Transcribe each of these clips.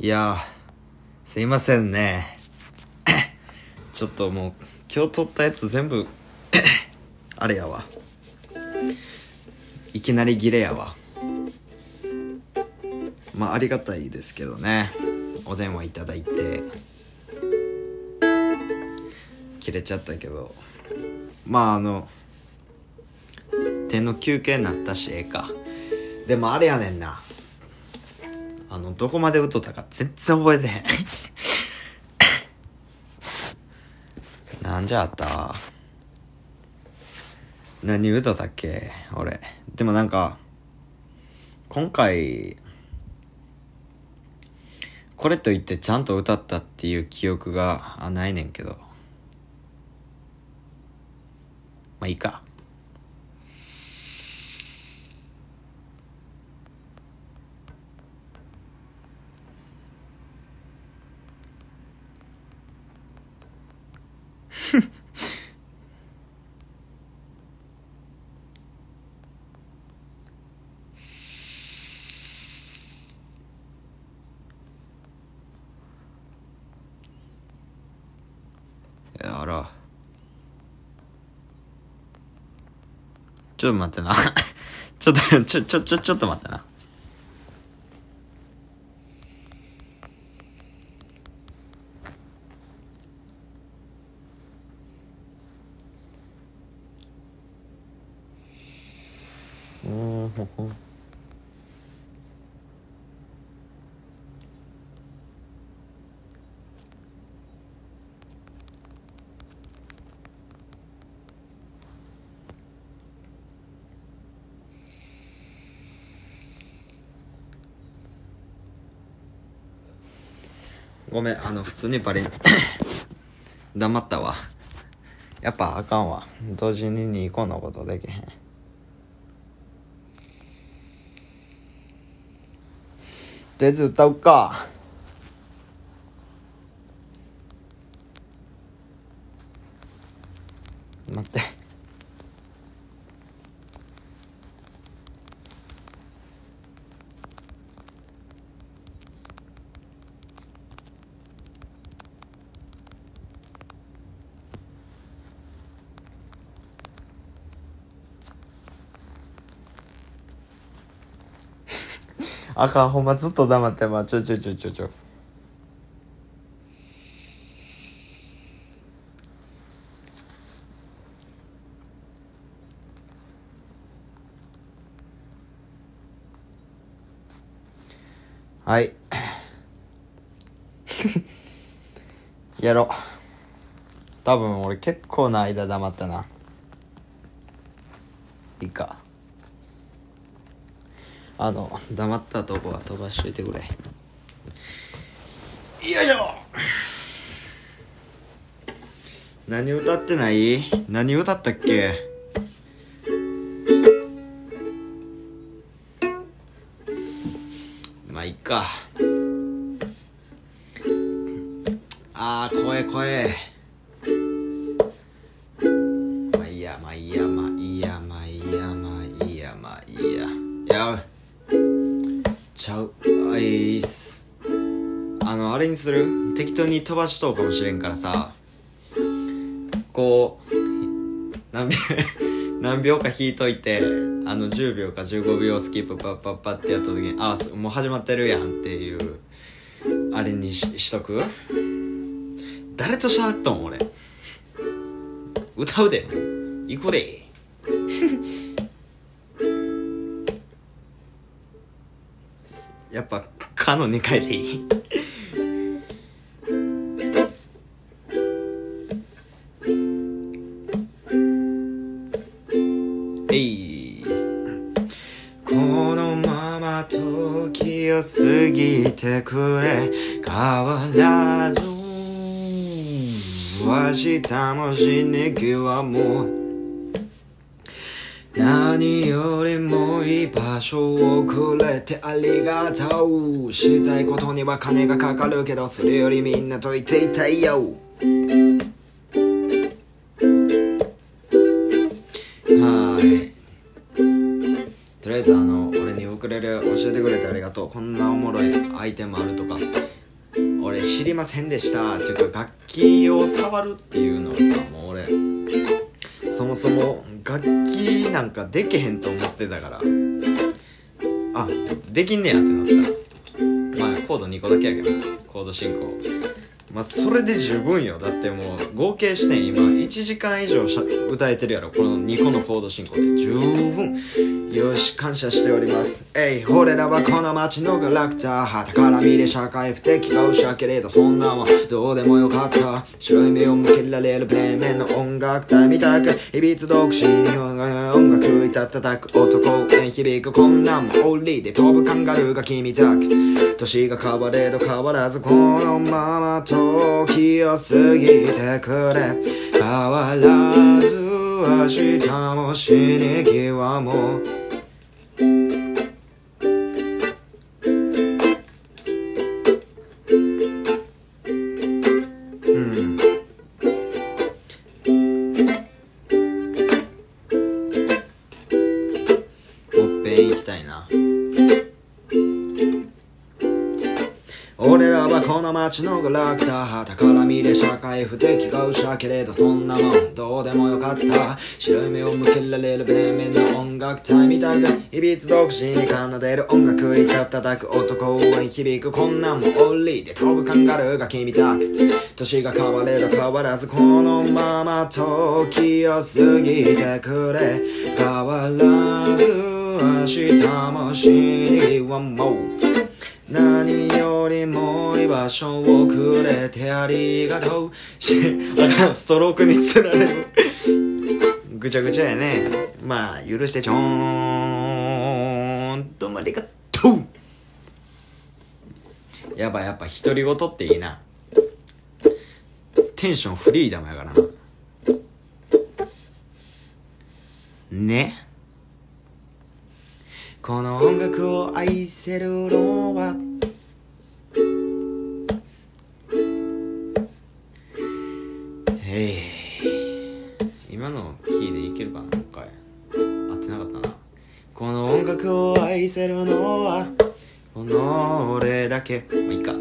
いやすいませんね。ちょっともう今日撮ったやつ全部 あれやわ。いきなりギレやわ。まあありがたいですけどね。お電話いただいて。切れちゃったけど。まああの手の休憩になったしええか。でもあれやねんな。のどこまで歌ったか全然覚えてへん。なんじゃあった？何歌ったっけ俺。でもなんか今回これと言ってちゃんと歌ったっていう記憶がないねんけど。まあいいか。から。ちょっと待ってな。ちょっとちょちょちょちょっと待ってなうんほほごめんあの普通にバレ 黙ったわ。やっぱあかんわ。同時に2個のことできへん。とりあえず歌うか待ってあかん。ほんまずっと黙ってまちょちょちょちょちょはい。やろう。多分俺結構な間黙ったな。いいか。あの黙ったとこは飛ばしといてくれ。よいしょ。何歌ってない？何歌ったっけ？まあいっか。あー声声。する？適当に飛ばしとうかもしれんからさ。こう何秒 何秒か引いといてあの10秒か15秒スキップパッパッパってやった時にあすもう始まってるやんっていうあれにししとく？誰と喋っとん俺？歌うで。行くで。やっぱ「か」の2回でいい。てくれ。変わらず。明日も死ねきはもう。何よりもいい場所をくれてありがとう。したいことには金がかかるけどそれよりみんなといていたいよ。はい。とりあえずあのろいろ教えてくれてありがとう。こんなおもろいアイテムあるとか俺知りませんでした。っていうか楽器を触るっていうのはさもう俺そもそも楽器なんかできへんと思ってたから。あできんねやってなった。まあコード2個だけやけどコード進行。まあそれで十分よ。だってもう合計して今1時間以上歌えてるやろ。この2個のコード進行で。十分。よし感謝しております。えい俺らはこの街のガラクター旗から見れ社会不適合者けれどそんなもんどうでもよかった。白い目を向けられるブレーメンの音楽隊みたくいびつ独身に音楽いた叩く男響くこんなんも。オリーで飛ぶカンガルーが君たく。年が変われど変わらずこのままと。時を過ぎてくれ。変わらず明日も死に際もの街のガラクター旗から見れ社会不適合者けれどそんなもんどうでもよかった。白い目を向けられるブレーメンの音楽隊みたいでいびつ独身に奏でる音楽いた叩く男は響く。こんなんもオンリーで飛ぶカンガルーが君たく。年が変われど変わらずこのまま時を過ぎてくれ。変わらず明日も死にはもう。何よりも居場所をくれてありがとうし、あかん、ストロークにつられる。ぐちゃぐちゃやね。まあ、許してちょーんともありがとうやばい、やっぱ独り言っていいな。テンションフリーダムやからな。ね。この音楽を愛せるのは。今のキーでいけるかな今回。合ってなかったな。この音楽を愛せるのは。この俺だけ。まあいいか。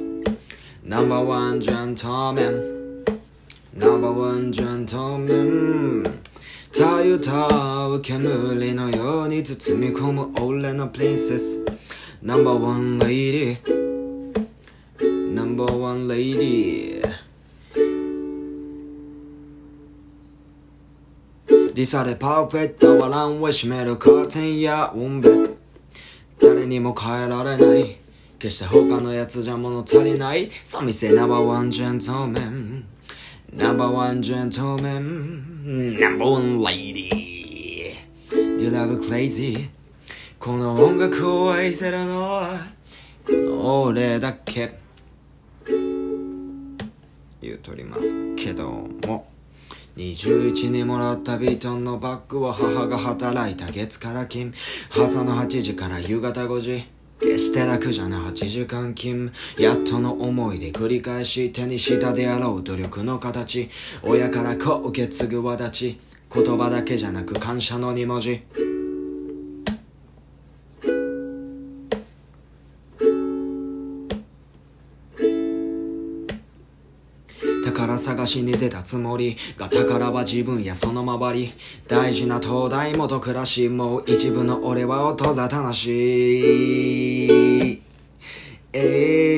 ナンバーワンジェントメンナンバーワンジェントメンたゆたう煙のように包み込む俺のプリンセスナンバーワンレイディナンバーワンレイディディサレパーフェクトはランウェイ閉めるカーテンや運ベ誰にも変えられない決して他のやつじゃ物足りないそう見せナンバーワンジェントメンnumber one gentleman number one lady Do you love crazy? この音楽を愛せるのは俺だけ。言うとりますけども。21にもらったヴィトンのバッグは母が働いた月から金。朝の8時から夕方5時。決して楽じゃな。8時間勤務やっとの思いで繰り返し手にしたであろう努力の形。親から子受け継ぐ輪立ち。言葉だけじゃなく感謝の2文字。宝探しに出たつもり。が宝は自分やその周り。大事な灯台元暮らし。もう一部の俺は音沙汰なし。えー。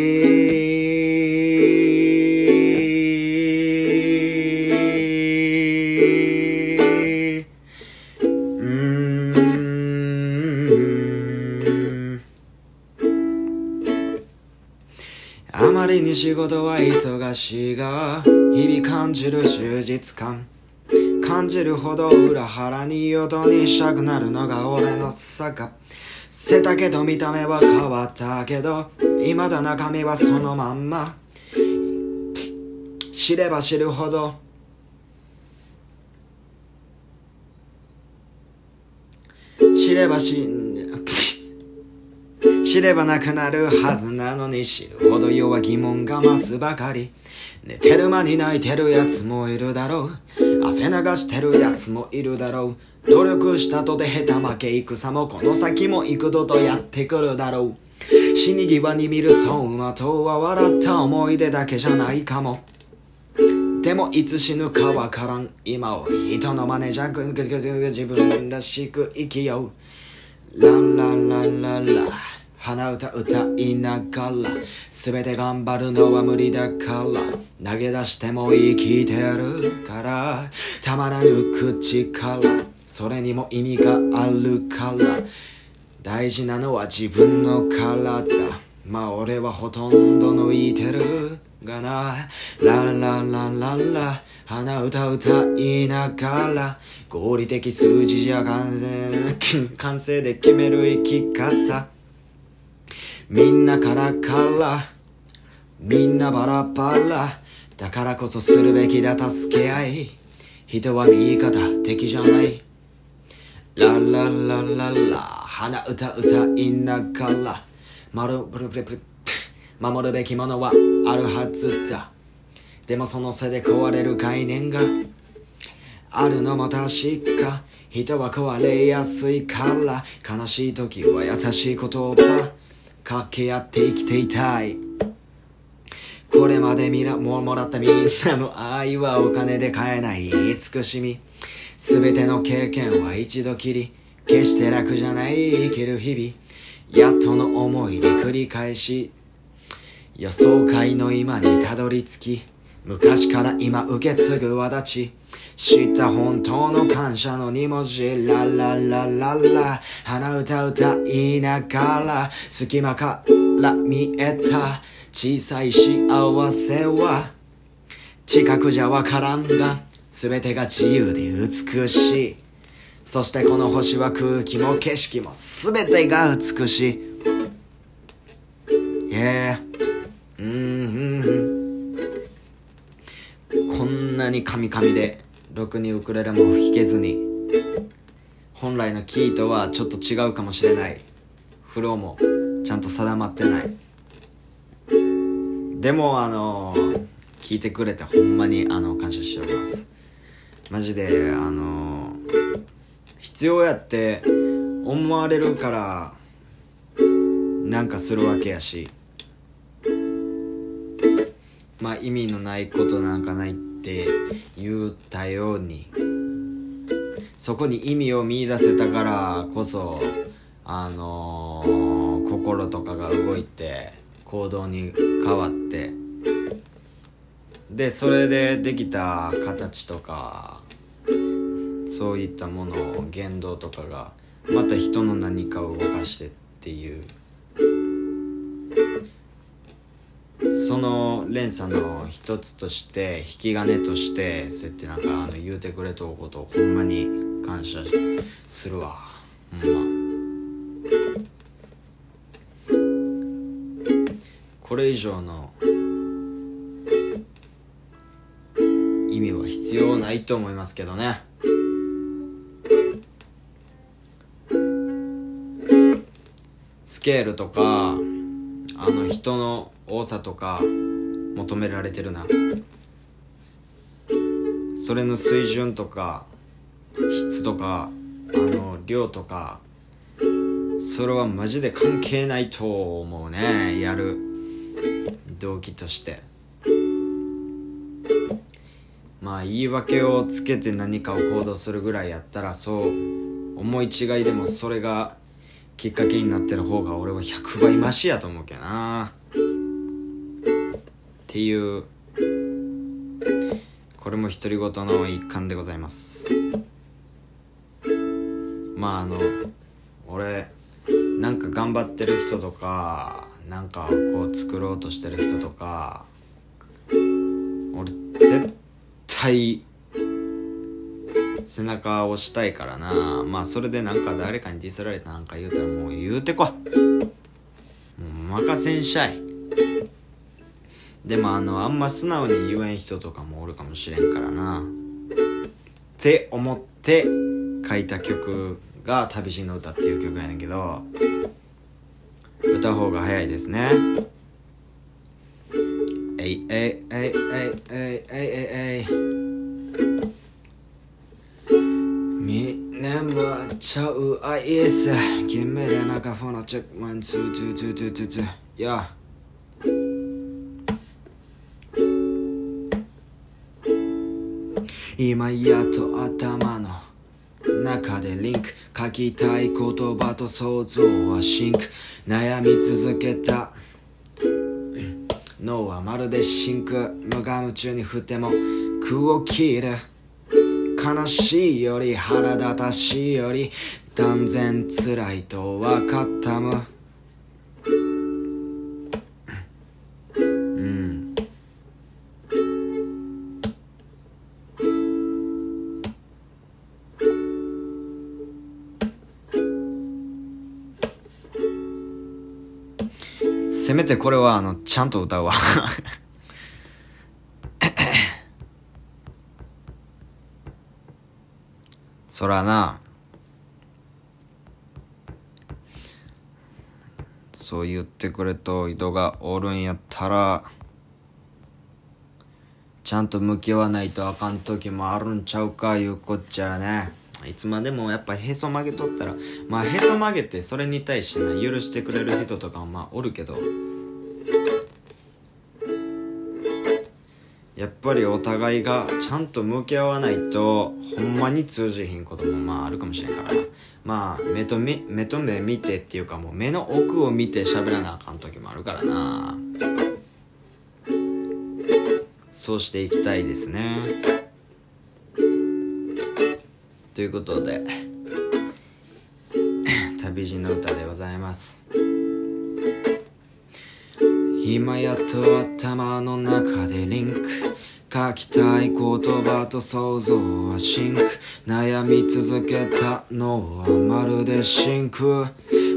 仕事は忙しいが日々感じる充実感。感じるほど裏腹に音にしたくなるのが俺の坂背丈と見た目は変わったけど未だ中身はそのまんま。知れば知るほど知ればし知ればなくなるはずなのに知るほど弱疑問が増すばかり。寝てる間に泣いてるやつもいるだろう。汗流してるやつもいるだろう。努力したとで下手負け戦もこの先も幾度とやってくるだろう。死に際に見る損はとは笑った思い出だけじゃないかも。でもいつ死ぬかわからん。今を人のマネじゃく自分らしく生きよう。ランランランランラン。鼻歌歌いながら全て頑張るのは無理だから投げ出しても生きてるからたまらぬ口からそれにも意味があるから大事なのは自分の体。まあ俺はほとんど抜いてるがな。ランララララ鼻歌歌いながら合理的数字じゃ完成完成で決める生き方。みんなからからみんなバラバラだからこそするべきだ助け合い。人は味方敵じゃない。ラララララ鼻歌歌いながら丸ブルブルブル守るべきものはあるはずだ。でもそのせいで壊れる概念があるのも確か。人は壊れやすいから悲しい時は優しい言葉。掛け合って生きていたい。これまでみなももらったみんなの愛はお金で買えない。慈しみ。全ての経験は一度きり。決して楽じゃない。生きる日々。やっとの思いで繰り返し。予想外の今にたどり着き。昔から今受け継ぐわだち。知った本当の感謝の2文字。ラララララ鼻歌歌いながら隙間から見えた。小さい幸せは近くじゃわからんが全てが自由で美しい。そしてこの星は空気も景色も全てが美しい。Yeah うんうんうん。こんなにカミカミでろくにウクレレも弾けずに本来のキーとはちょっと違うかもしれない。フローもちゃんと定まってない。でもあの聞いてくれてほんまにあの感謝しております。マジであの必要やって思われるからなんかするわけやし。まあ意味のないことなんかないってって言ったように。そこに意味を見いだせたからこそあのー、心とかが動いて行動に変わって。でそれでできた形とかそういったものを言動とかがまた人の何かを動かしてっていう。その連鎖の一つとして引き金としてそうやってなんかあの言うてくれとうことをほんまに感謝するわ。ほんま。これ以上の意味は必要ないと思いますけどね。スケールとかあの人の多さとか求められてるな。それの水準とか質とかあの量とかそれはマジで関係ないと思うねやる動機として。まあ言い訳をつけて何かを行動するぐらいやったらそう思い違いでもそれがきっかけになってる方が俺は100倍マシやと思うけどな。っていうこれも独り言の一環でございます。まああの俺なんか頑張ってる人とかなんかこう作ろうとしてる人とか俺絶対背中を押したいからな。まあそれでなんか誰かにディスられたなんか言うたらもう言うてこもう任せんしゃい。でもあのあんま素直に言えん人とかもおるかもしれんからな。って思って書いた曲が「旅路の歌」っていう曲やねんけど歌う方が早いですね。えいえいえいえいえいえいえい。ちゃう。アイス金目で中フォナチェック。ワンツーツーツーツーツーツー。いや。今やっと頭の中でリンク。書きたい言葉と想像はシンク。悩み続けた。脳はまるでシンク。無我夢中に振っても空を切る。悲しいより腹立たしいより断然辛いと分かったむ。うん。せめてこれはあのちゃんと歌うわ。そらな。そう言ってくれと人がおるんやったらちゃんと向き合わないとあかん時もあるんちゃうかいうこっちゃね。いつまでもやっぱへそ曲げとったらまあへそ曲げてそれに対してな許してくれる人とかもまあおるけど。やっぱりお互いがちゃんと向き合わないとほんまに通じひんこともまああるかもしれんからな。まあ目と目目と目見てっていうかもう目の奥を見て喋らなあかん時もあるからな。そうしていきたいですね。ということで 旅路の歌でございます。今やっと頭の中でリンク。書きたい言葉と想像はシンク悩み続けたのはまるで真空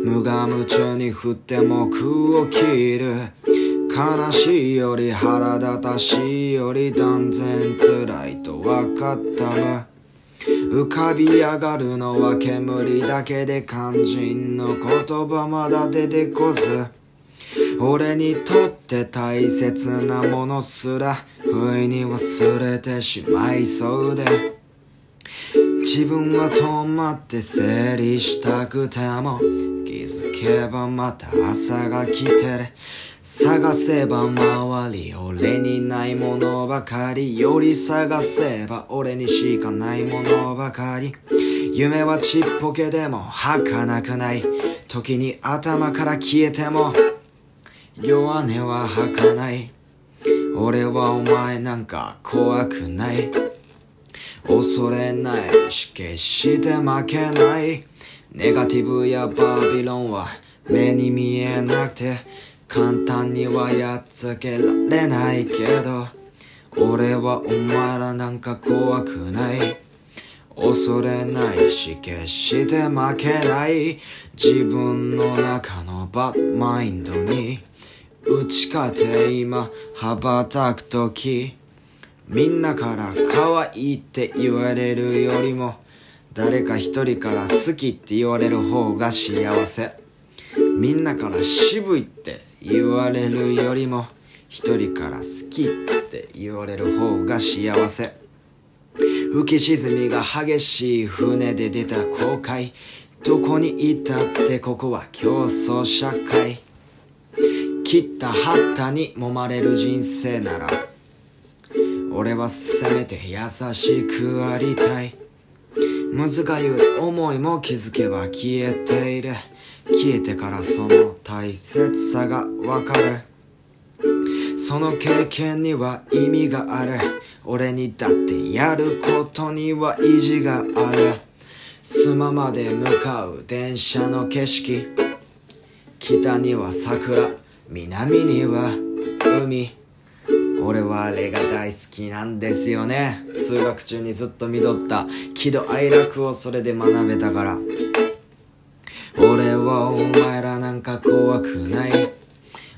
無我夢中に振っても空を切る。悲しいより腹立たしいより断然辛いと分かったわ浮かび上がるのは煙だけで肝心の言葉まだ出てこず。俺にとって大切なものすら不意に忘れてしまいそうで。自分は止まって整理したくても気づけばまた朝が来てる。探せば周り俺にないものばかり。より探せば俺にしかないものばかり。夢はちっぽけでも儚くない。時に頭から消えても弱音は吐かない。俺はお前なんか怖くない。恐れないし決して負けない。ネガティブやバビロンは目に見えなくて簡単にはやっつけられないけど俺はお前らなんか怖くない。恐れないし決して負けない。自分の中のバッドマインドに打ち勝て今羽ばたく時みんなから可愛いって言われるよりも誰か一人から好きって言われる方が幸せ。みんなから渋いって言われるよりも一人から好きって言われる方が幸せ。浮き沈みが激しい船で出た後悔どこにいたってここは競争社会。切った葉っぱに揉まれる人生なら俺はせめて優しくありたい。むずがゆい思いも気づけば消えている。消えてからその大切さがわかる。その経験には意味がある。俺にだってやることには意地がある。スマまで向かう電車の景色。北には桜。南には海。俺はあれが大好きなんですよね。通学中にずっと見とった喜怒哀楽をそれで学べたから。俺はお前らなんか怖くない。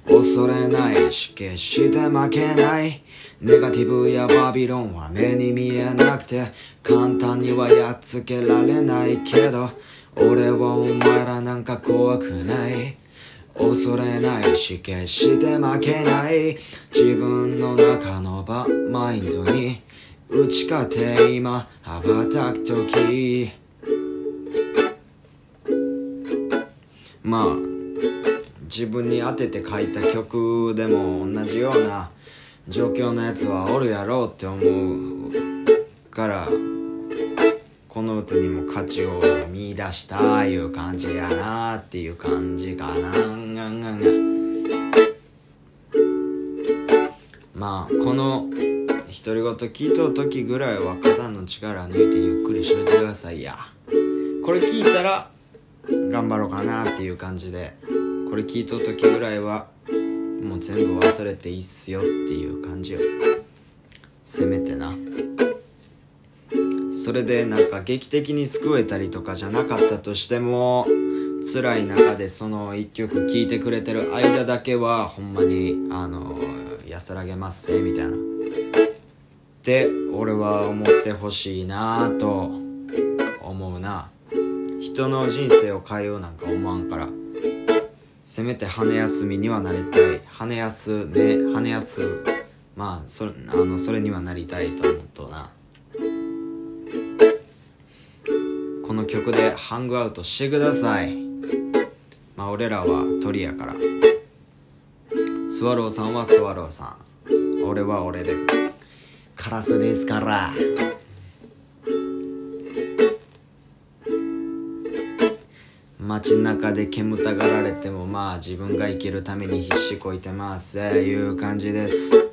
恐れない。し決して負けない。ネガティブやバビロンは目に見えなくて。簡単にはやっつけられないけど。俺はお前らなんか怖くない。恐れないし決して負けない。自分の中のバマインドに打ち勝て今羽ばたく時。まあ自分に当てて書いた曲でも同じような状況のやつはおるやろうって思うからこの歌にも価値を見出したいう感じやなっていう感じかな。まあこの独り言聞いとう時ぐらいは肩の力抜いてゆっくりしといてくださいや。これ聞いたら頑張ろうかなっていう感じで。これ聞いとう時ぐらいはもう全部忘れていいっすよっていう感じよ。せめてな。それでなんか劇的に救えたりとかじゃなかったとしても辛い中でその一曲聴いてくれてる間だけはほんまにあの安らげますぜみたいな。って俺は思ってほしいなと思うな。人の人生を変えようなんか思わんから。せめて羽休みにはなりたい。羽休め羽休まあそあのそれにはなりたいと思うとな。この曲でハングアウトしてください。まあ俺らは鳥やから。スワローさんはスワローさん。俺は俺で。カラスですから。街中で煙たがられてもまあ自分が生きるために必死こいてます。いう感じです。